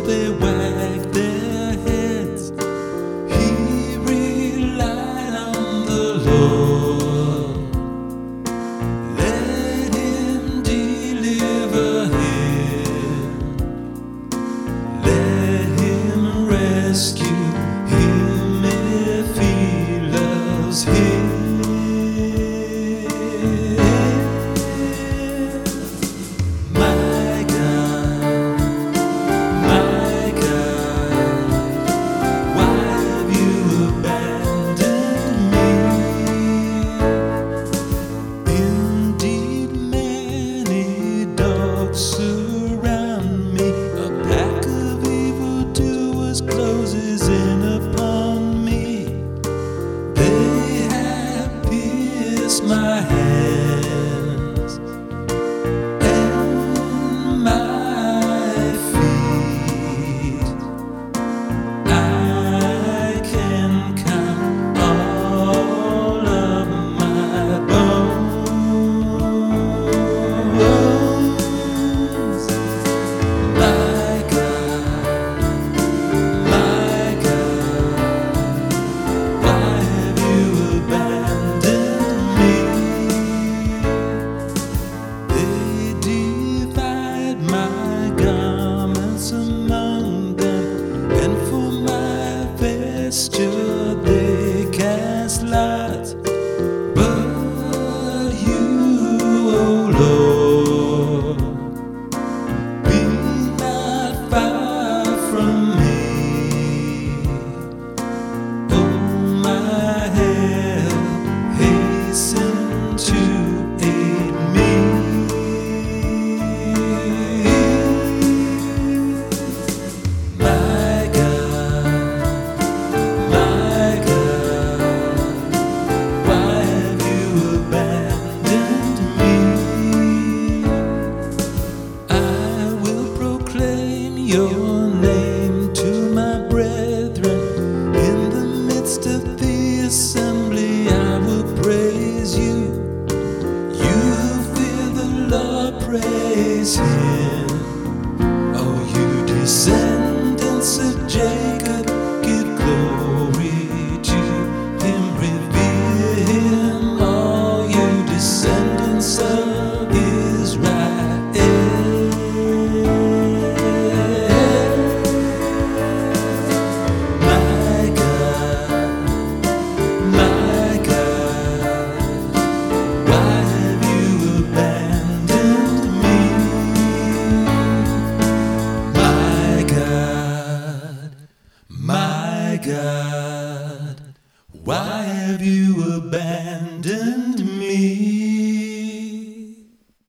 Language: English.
they wag their heads. He relied on the Lord. Let him deliver him. Let him rescue him if he loves him. this love. at the assembly, I will praise you. You who fear the Lord, praise Him. Oh, you descendants of God, why have you abandoned me?